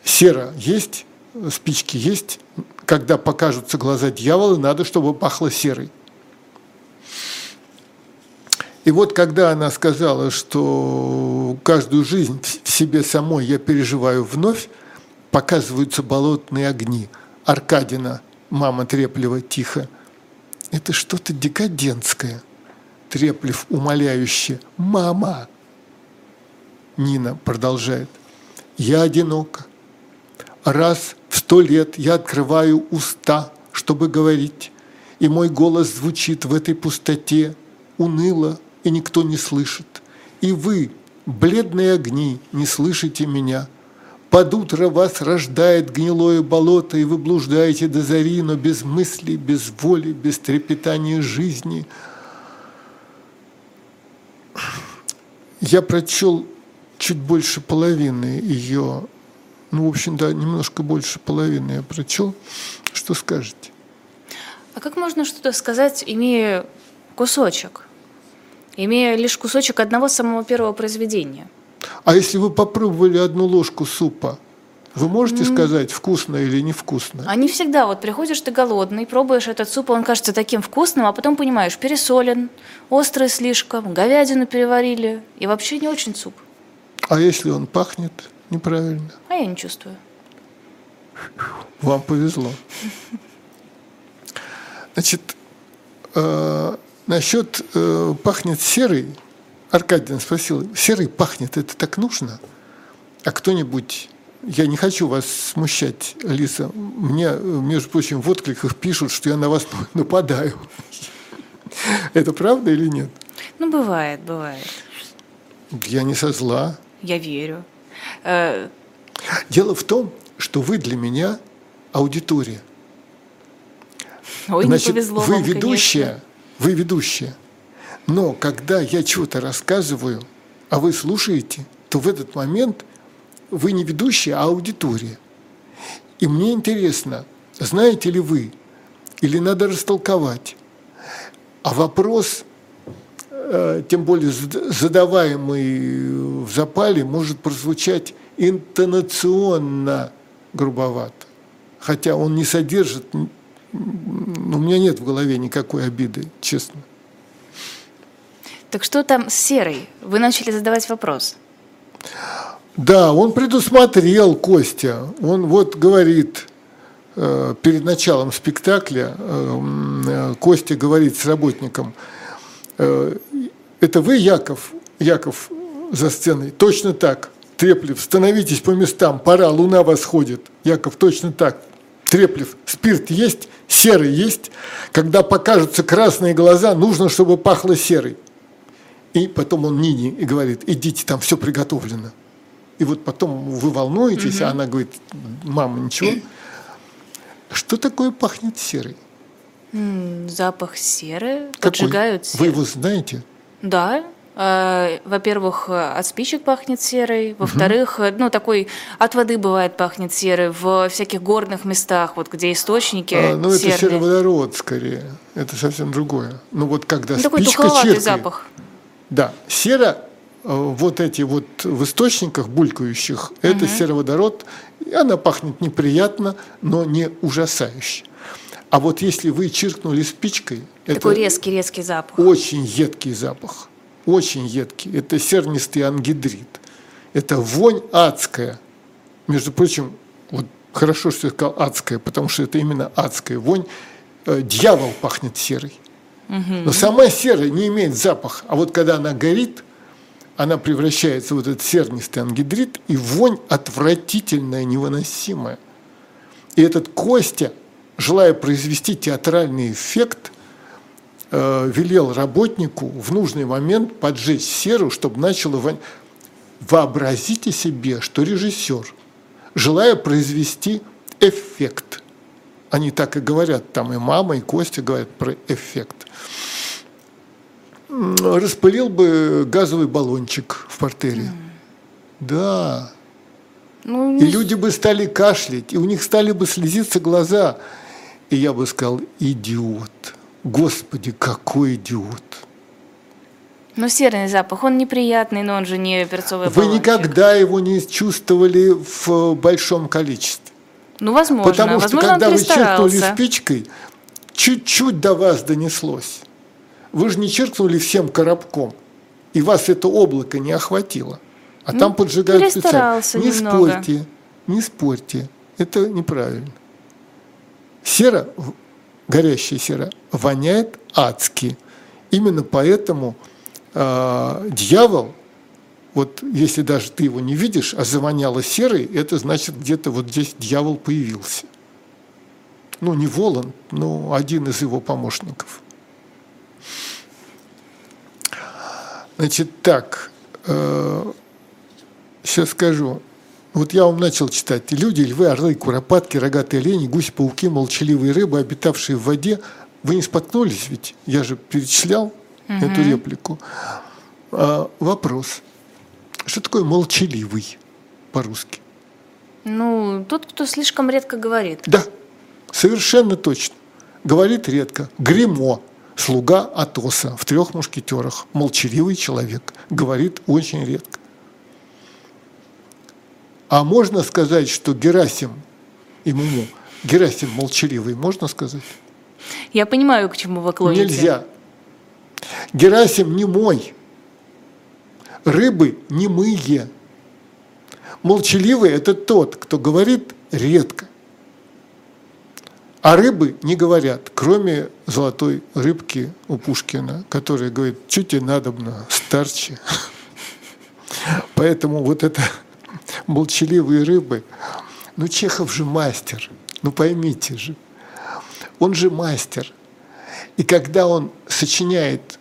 сера есть, спички есть, когда покажутся глаза дьявола, надо, чтобы пахло серой. И вот когда она сказала, что каждую жизнь в себе самой я переживаю вновь, показываются болотные огни. Аркадина, мама Треплева, тихо. Это что-то декадентское. Треплев умоляюще. Мама! Нина продолжает. Я одинока. Раз в сто лет я открываю уста, чтобы говорить, и мой голос звучит в этой пустоте, уныло, и никто не слышит. И вы, бледные огни, не слышите меня. Под утро вас рождает гнилое болото, и вы блуждаете до зари, но без мысли, без воли, без трепетания жизни. Я прочел чуть больше половины ее, ну, в общем, да, немножко больше половины я прочел. Что скажете? А как можно что-то сказать, имея кусочек? Имея лишь кусочек одного самого первого произведения? А если вы попробовали одну ложку супа, вы можете сказать, вкусно или невкусно? Не всегда. Вот приходишь ты голодный, пробуешь этот суп, он кажется таким вкусным, а потом понимаешь, пересолен, острый слишком, говядину переварили, и вообще не очень суп. А если он пахнет неправильно? А я не чувствую. Вам повезло. Значит, э, насчет э, пахнет серый, Аркадий спросил, серый пахнет, это так нужно? А кто-нибудь я не хочу вас смущать, Лиса. Мне, между прочим, в откликах пишут, что я на вас нападаю. Это правда или нет? Ну, бывает, бывает. Я не со зла. Я верю. Э, Дело в том, что вы для меня аудитория. Ой, Значит, не повезло вы вам, ведущая, конечно. вы ведущая. Но когда я чего-то рассказываю, а вы слушаете, то в этот момент вы не ведущая, а аудитория. И мне интересно, знаете ли вы, или надо растолковать, а вопрос, э, тем более зад- задаваемый в запале, может прозвучать интонационно грубовато. Хотя он не содержит, у меня нет в голове никакой обиды, честно. Так что там с серой? Вы начали задавать вопрос. Да, он предусмотрел Костя. Он вот говорит э, перед началом спектакля, э, э, Костя говорит с работником, э, это вы, Яков, Яков за сценой? Точно так. Треплев, становитесь по местам, пора, луна восходит. Яков, точно так. Треплев, спирт есть, серый есть. Когда покажутся красные глаза, нужно, чтобы пахло серой. И потом он Нине и говорит, идите, там все приготовлено. И вот потом вы волнуетесь, а она говорит, мама, ничего. Что такое пахнет серой? Запах серы. Какой? Поджигают Вы серу. его знаете? Да. Э, Во-первых, э, от спичек пахнет серой. Во-вторых, э, ну, такой от воды бывает пахнет серой. В всяких горных местах, вот где источники А, ну, это сероводород скорее. Это совсем другое. Ну, вот когда Ну, такой спичка тухловатый чиркает. запах. Да, сера, э, вот эти вот в источниках булькающих, это сероводород, и она пахнет неприятно, но не ужасающе. А вот если вы чиркнули спичкой, Такой это резкий-резкий запах. очень едкий запах, очень едкий. Это сернистый ангидрит. Это вонь адская. Между прочим, вот хорошо, что я сказал адская, потому что это именно адская вонь. Э, Дьявол пахнет серой. Но сама сера не имеет запаха. А вот когда она горит, она превращается в этот сернистый ангидрит, и вонь отвратительная, невыносимая. И этот Костя, желая произвести театральный эффект, э, велел работнику в нужный момент поджечь серу, чтобы начало вонять. Вообразите себе, что режиссер, желая произвести эффект, они так и говорят, там и мама, и Костя говорят про эффект, распылил бы газовый баллончик в портере. Да, Ну, и не люди бы стали кашлять, и у них стали бы слезиться глаза. И я бы сказал, идиот. Господи, какой идиот. Ну, серный запах, он неприятный, но он же не перцовый Вы баллончик. никогда его не чувствовали в большом количестве. Ну, возможно. Потому что возможно, когда вы чиркнули спичкой, чуть-чуть до вас донеслось. Вы же не чиркнули всем коробком, и вас это облако не охватило. А там поджигают специально. Ну, Не немного. спорьте, не спорьте. Это неправильно. Сера, горящая сера, воняет адски. Именно поэтому а, дьявол, вот если даже ты его не видишь, а завоняло серой, это значит где-то вот здесь дьявол появился. Ну, не Волан, но один из его помощников. Значит, так, э, сейчас скажу. Вот я вам начал читать. Люди, львы, орлы, куропатки, рогатые олени, гуси, пауки, молчаливые рыбы, обитавшие в воде. Вы не споткнулись ведь? Я же перечислял угу. эту реплику. А, вопрос. Что такое молчаливый по-русски? Ну, тот, кто слишком редко говорит. Да, совершенно точно. Говорит редко. Гремо, слуга Атоса в трех мушкетерах. Молчаливый человек. Говорит очень редко. А можно сказать, что Герасим Муму, Герасим молчаливый, можно сказать? Я понимаю, к чему вы клоните. Нельзя. Герасим не мой. Рыбы не мые. Молчаливый – это тот, кто говорит редко. А рыбы не говорят, кроме золотой рыбки у Пушкина, которая говорит, что тебе надобно, старче. Поэтому вот это молчаливые рыбы. Ну, Чехов же мастер, ну поймите же. Он же мастер. И когда он сочиняет,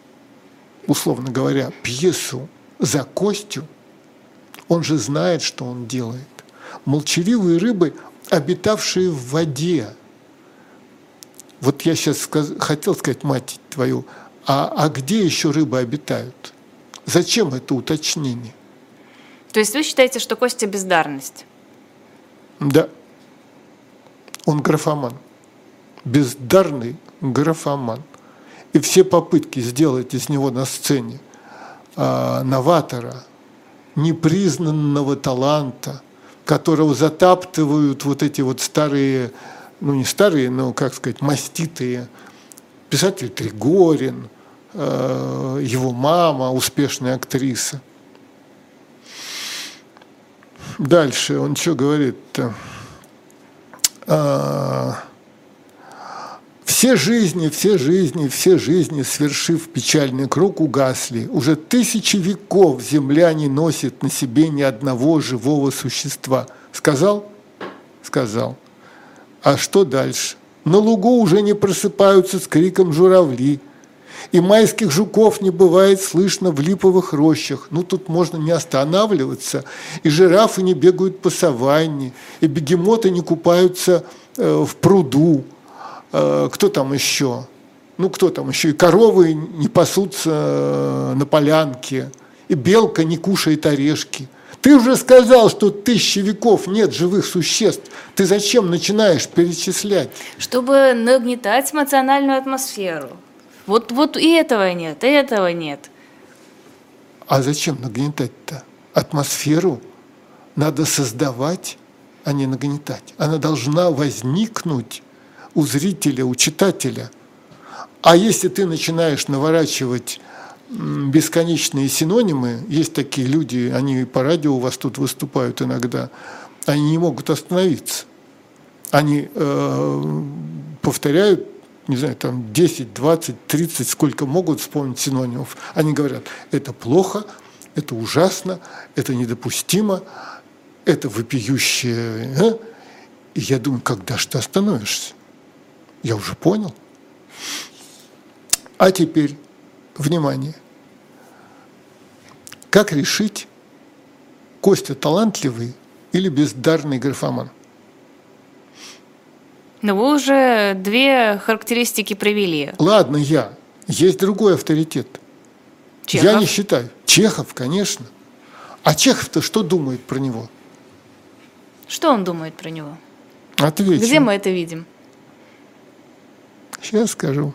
условно говоря, пьесу за Костю, он же знает, что он делает. Молчаливые рыбы, обитавшие в воде. Вот я сейчас сказ... хотел сказать, мать твою, а, а где еще рыбы обитают? Зачем это уточнение? То есть вы считаете, что Костя бездарность? Да. Он графоман. Бездарный графоман. И все попытки сделать из него на сцене э, новатора, непризнанного таланта, которого затаптывают вот эти вот старые, ну не старые, но, как сказать, маститые, писатель Тригорин, э, его мама, успешная актриса. Дальше он что говорит-то? А, все жизни, все жизни, все жизни, свершив печальный круг, угасли. Уже тысячи веков земля не носит на себе ни одного живого существа. Сказал? Сказал. А что дальше? На лугу уже не просыпаются с криком журавли – и майских жуков не бывает слышно в липовых рощах. Ну, тут можно не останавливаться. И жирафы не бегают по саванне, и бегемоты не купаются э, в пруду. Э, кто там еще? Ну, кто там еще? И коровы не пасутся э, на полянке, и белка не кушает орешки. Ты уже сказал, что тысячи веков нет живых существ. Ты зачем начинаешь перечислять? Чтобы нагнетать эмоциональную атмосферу. Вот, вот и этого нет, и этого нет. А зачем нагнетать-то? Атмосферу надо создавать, а не нагнетать. Она должна возникнуть у зрителя, у читателя. А если ты начинаешь наворачивать бесконечные синонимы, есть такие люди, они по радио у вас тут выступают иногда, они не могут остановиться. Они э, повторяют не знаю, там 10, 20, 30, сколько могут вспомнить синонимов, они говорят, это плохо, это ужасно, это недопустимо, это вопиющее. А? И я думаю, когда же ты остановишься? Я уже понял. А теперь, внимание, как решить, Костя талантливый или бездарный графоман? Но вы уже две характеристики привели. Ладно, я. Есть другой авторитет. Чехов? Я не считаю. Чехов, конечно. А Чехов-то что думает про него? Что он думает про него? Ответь. Где мы это видим? Сейчас скажу.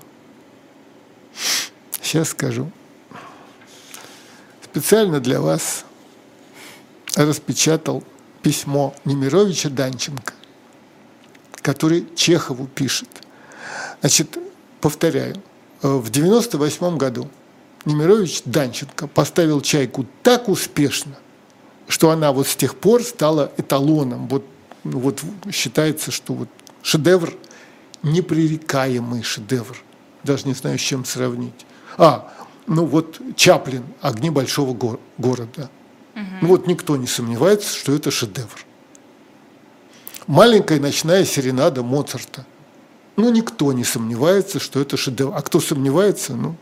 Сейчас скажу. Специально для вас распечатал письмо Немировича Данченко который Чехову пишет. Значит, повторяю, в 98 году Немирович Данченко поставил «Чайку» так успешно, что она вот с тех пор стала эталоном. Вот, ну вот считается, что вот шедевр, непререкаемый шедевр. Даже не знаю, с чем сравнить. А, ну вот Чаплин «Огни большого го- города». Угу. Ну вот никто не сомневается, что это шедевр маленькая ночная серенада Моцарта. Ну, никто не сомневается, что это шедевр. А кто сомневается, ну,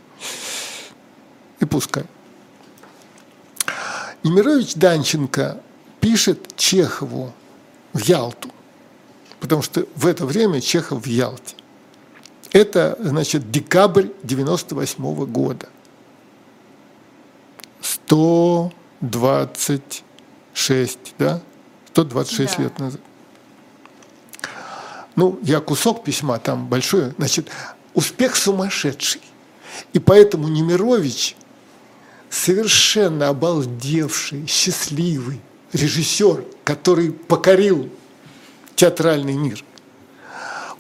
и пускай. Немирович Данченко пишет Чехову в Ялту, потому что в это время Чехов в Ялте. Это, значит, декабрь 98 -го года. 126, да? 126 да. лет назад. Ну, я кусок письма там большое. Значит, успех сумасшедший. И поэтому Немирович совершенно обалдевший, счастливый режиссер, который покорил театральный мир.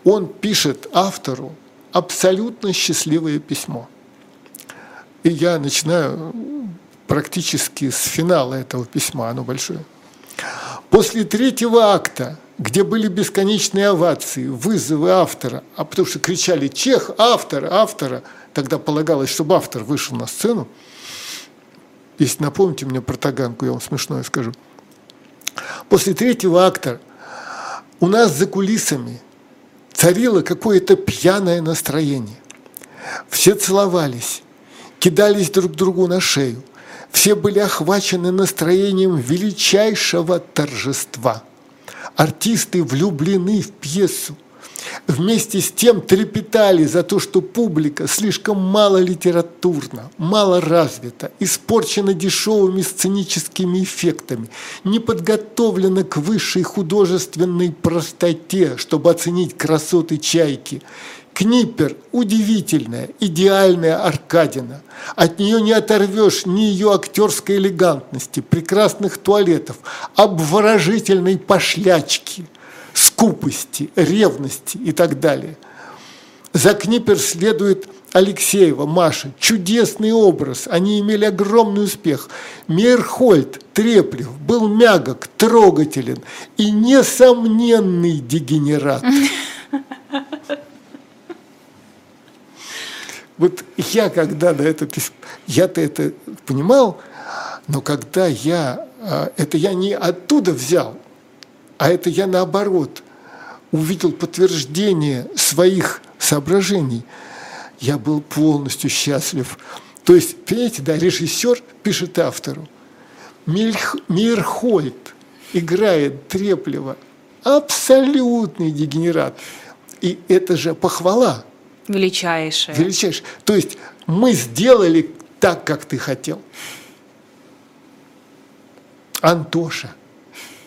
Он пишет автору абсолютно счастливое письмо. И я начинаю практически с финала этого письма, оно большое. После третьего акта, где были бесконечные овации, вызовы автора, а потому что кричали «Чех, автор, автора», тогда полагалось, чтобы автор вышел на сцену, если напомните мне про Таганку, я вам смешное скажу. После третьего акта у нас за кулисами царило какое-то пьяное настроение. Все целовались, кидались друг другу на шею. Все были охвачены настроением величайшего торжества. Артисты влюблены в пьесу – вместе с тем трепетали за то, что публика слишком мало литературна, мало развита, испорчена дешевыми сценическими эффектами, не подготовлена к высшей художественной простоте, чтобы оценить красоты чайки. Книпер – удивительная, идеальная Аркадина. От нее не оторвешь ни ее актерской элегантности, прекрасных туалетов, обворожительной пошлячки – скупости, ревности и так далее. За Книпер следует Алексеева, Маша. Чудесный образ. Они имели огромный успех. Мейерхольд, Треплев был мягок, трогателен и несомненный дегенерат. Вот я когда на это писал, я-то это понимал, но когда я, а, это я не оттуда взял, а это я наоборот увидел подтверждение своих соображений. Я был полностью счастлив. То есть, понимаете, да, режиссер пишет автору. Мирхольд играет Треплева. Абсолютный дегенерат. И это же похвала. Величайшая. Величайшая. То есть мы сделали так, как ты хотел. Антоша,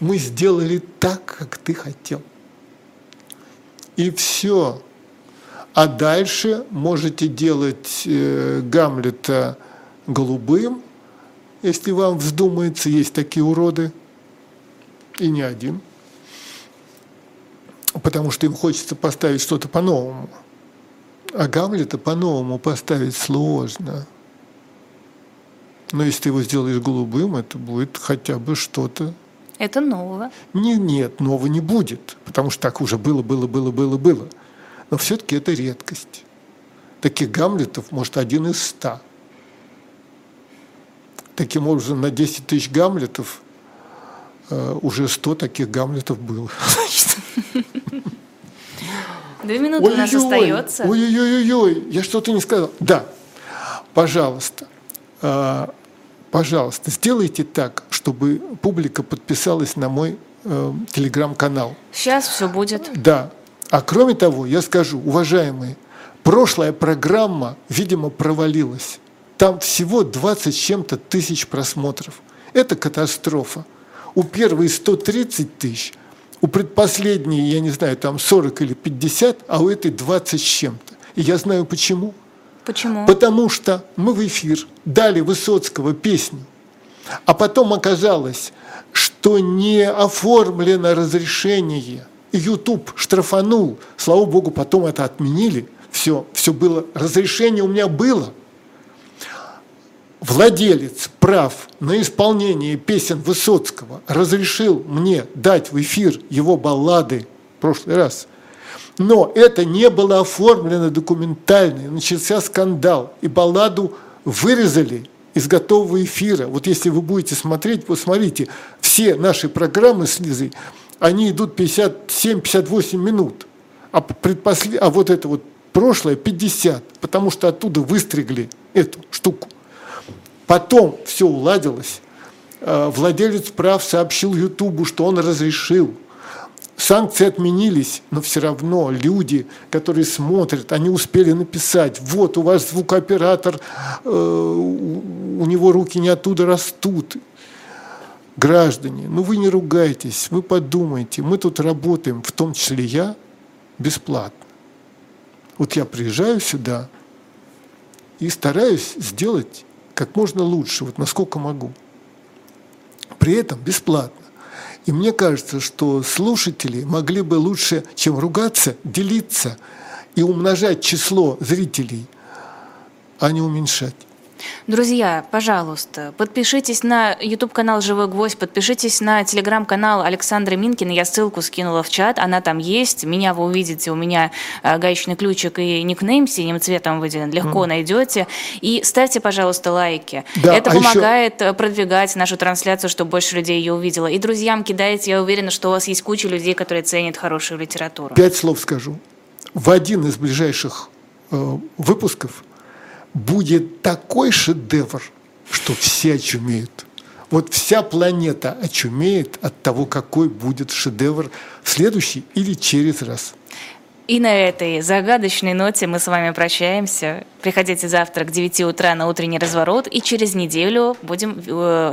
мы сделали так, как ты хотел. И все. А дальше можете делать э, Гамлета голубым, если вам вздумается, есть такие уроды, и не один, потому что им хочется поставить что-то по-новому. А Гамлета по-новому поставить сложно. Но если ты его сделаешь голубым, это будет хотя бы что-то это нового. Не, нет, нового не будет, потому что так уже было, было, было, было, было. Но все-таки это редкость. Таких Гамлетов, может, один из ста. Таким образом, на 10 тысяч Гамлетов э, уже 100 таких Гамлетов было. Две минуты у нас остается. Ой-ой-ой, я что-то не сказал. Да, пожалуйста, э, пожалуйста, сделайте так, чтобы публика подписалась на мой э, телеграм-канал. Сейчас все будет. Да. А кроме того, я скажу, уважаемые, прошлая программа, видимо, провалилась. Там всего 20 с чем-то тысяч просмотров. Это катастрофа. У первой 130 тысяч, у предпоследней, я не знаю, там 40 или 50, а у этой 20 с чем-то. И я знаю почему. Почему? Потому что мы в эфир дали Высоцкого песню, а потом оказалось, что не оформлено разрешение. YouTube штрафанул. Слава богу, потом это отменили. Все, все было. Разрешение у меня было. Владелец прав на исполнение песен Высоцкого разрешил мне дать в эфир его баллады в прошлый раз – но это не было оформлено документально, начался скандал, и балладу вырезали из готового эфира. Вот если вы будете смотреть, посмотрите, все наши программы с Лизой, они идут 57-58 минут, а, предпослед... а вот это вот прошлое 50, потому что оттуда выстригли эту штуку. Потом все уладилось, э, владелец прав сообщил Ютубу, что он разрешил. Санкции отменились, но все равно люди, которые смотрят, они успели написать, вот у вас звукооператор, э, у него руки не оттуда растут. Граждане, ну вы не ругайтесь, вы подумайте, мы тут работаем, в том числе я, бесплатно. Вот я приезжаю сюда и стараюсь сделать как можно лучше, вот насколько могу. При этом бесплатно. И мне кажется, что слушатели могли бы лучше, чем ругаться, делиться и умножать число зрителей, а не уменьшать. Друзья, пожалуйста, подпишитесь на YouTube-канал «Живой гвоздь», подпишитесь на телеграм-канал Александра Минкина, я ссылку скинула в чат, она там есть, меня вы увидите, у меня э, гаечный ключик и никнейм синим цветом выделен, легко mm. найдете. И ставьте, пожалуйста, лайки. Да, Это а помогает еще... Э, продвигать нашу трансляцию, чтобы больше людей ее увидело. И друзьям кидайте, я уверена, что у вас есть куча людей, которые ценят хорошую литературу. Пять слов скажу. В один из ближайших э, выпусков будет такой шедевр, что все очумеют. Вот вся планета очумеет от того, какой будет шедевр в следующий или через раз. И на этой загадочной ноте мы с вами прощаемся. Приходите завтра к 9 утра на утренний разворот, и через неделю будем э,